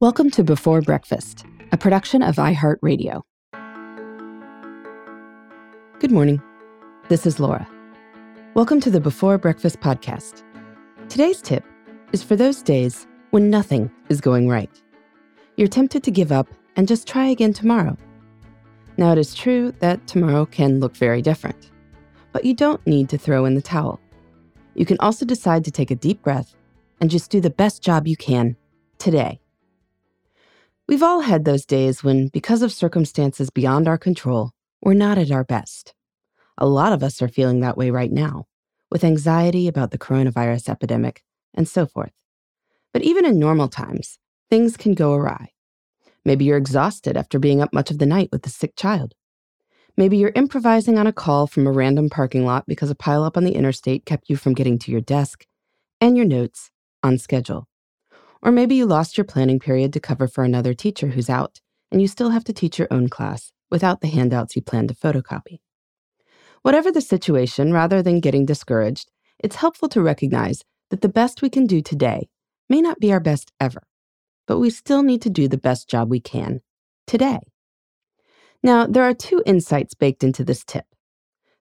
Welcome to Before Breakfast, a production of iHeartRadio. Good morning. This is Laura. Welcome to the Before Breakfast podcast. Today's tip is for those days when nothing is going right. You're tempted to give up and just try again tomorrow. Now, it is true that tomorrow can look very different, but you don't need to throw in the towel. You can also decide to take a deep breath and just do the best job you can today. We've all had those days when, because of circumstances beyond our control, we're not at our best. A lot of us are feeling that way right now, with anxiety about the coronavirus epidemic and so forth. But even in normal times, things can go awry. Maybe you're exhausted after being up much of the night with a sick child. Maybe you're improvising on a call from a random parking lot because a pileup on the interstate kept you from getting to your desk and your notes on schedule. Or maybe you lost your planning period to cover for another teacher who's out, and you still have to teach your own class without the handouts you planned to photocopy. Whatever the situation, rather than getting discouraged, it's helpful to recognize that the best we can do today may not be our best ever, but we still need to do the best job we can today. Now, there are two insights baked into this tip.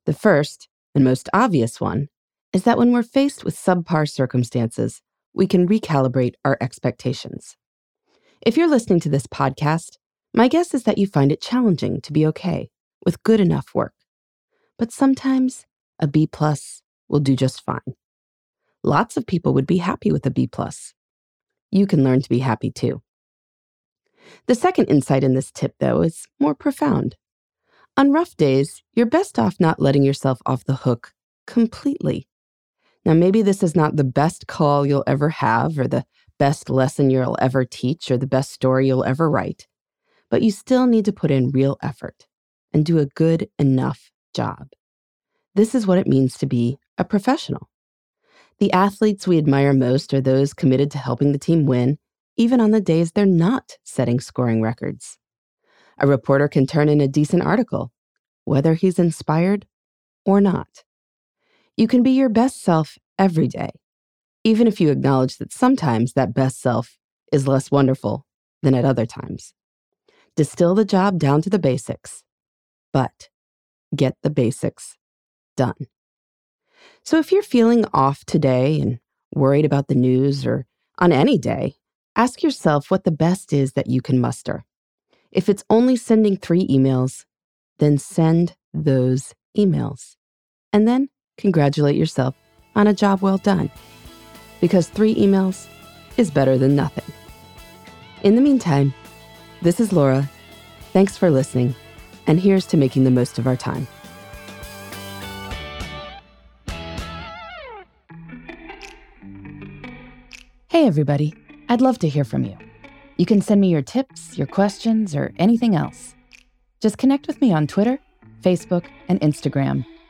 The first, and most obvious one, is that when we're faced with subpar circumstances, we can recalibrate our expectations. If you're listening to this podcast, my guess is that you find it challenging to be okay with good enough work. But sometimes a B plus will do just fine. Lots of people would be happy with a B plus. You can learn to be happy too. The second insight in this tip, though, is more profound. On rough days, you're best off not letting yourself off the hook completely. Now, maybe this is not the best call you'll ever have, or the best lesson you'll ever teach, or the best story you'll ever write, but you still need to put in real effort and do a good enough job. This is what it means to be a professional. The athletes we admire most are those committed to helping the team win, even on the days they're not setting scoring records. A reporter can turn in a decent article, whether he's inspired or not. You can be your best self every day, even if you acknowledge that sometimes that best self is less wonderful than at other times. Distill the job down to the basics, but get the basics done. So if you're feeling off today and worried about the news or on any day, ask yourself what the best is that you can muster. If it's only sending three emails, then send those emails. And then congratulate yourself on a job well done. Because three emails is better than nothing. In the meantime, this is Laura. Thanks for listening, and here's to making the most of our time. Hey, everybody. I'd love to hear from you. You can send me your tips, your questions, or anything else. Just connect with me on Twitter, Facebook, and Instagram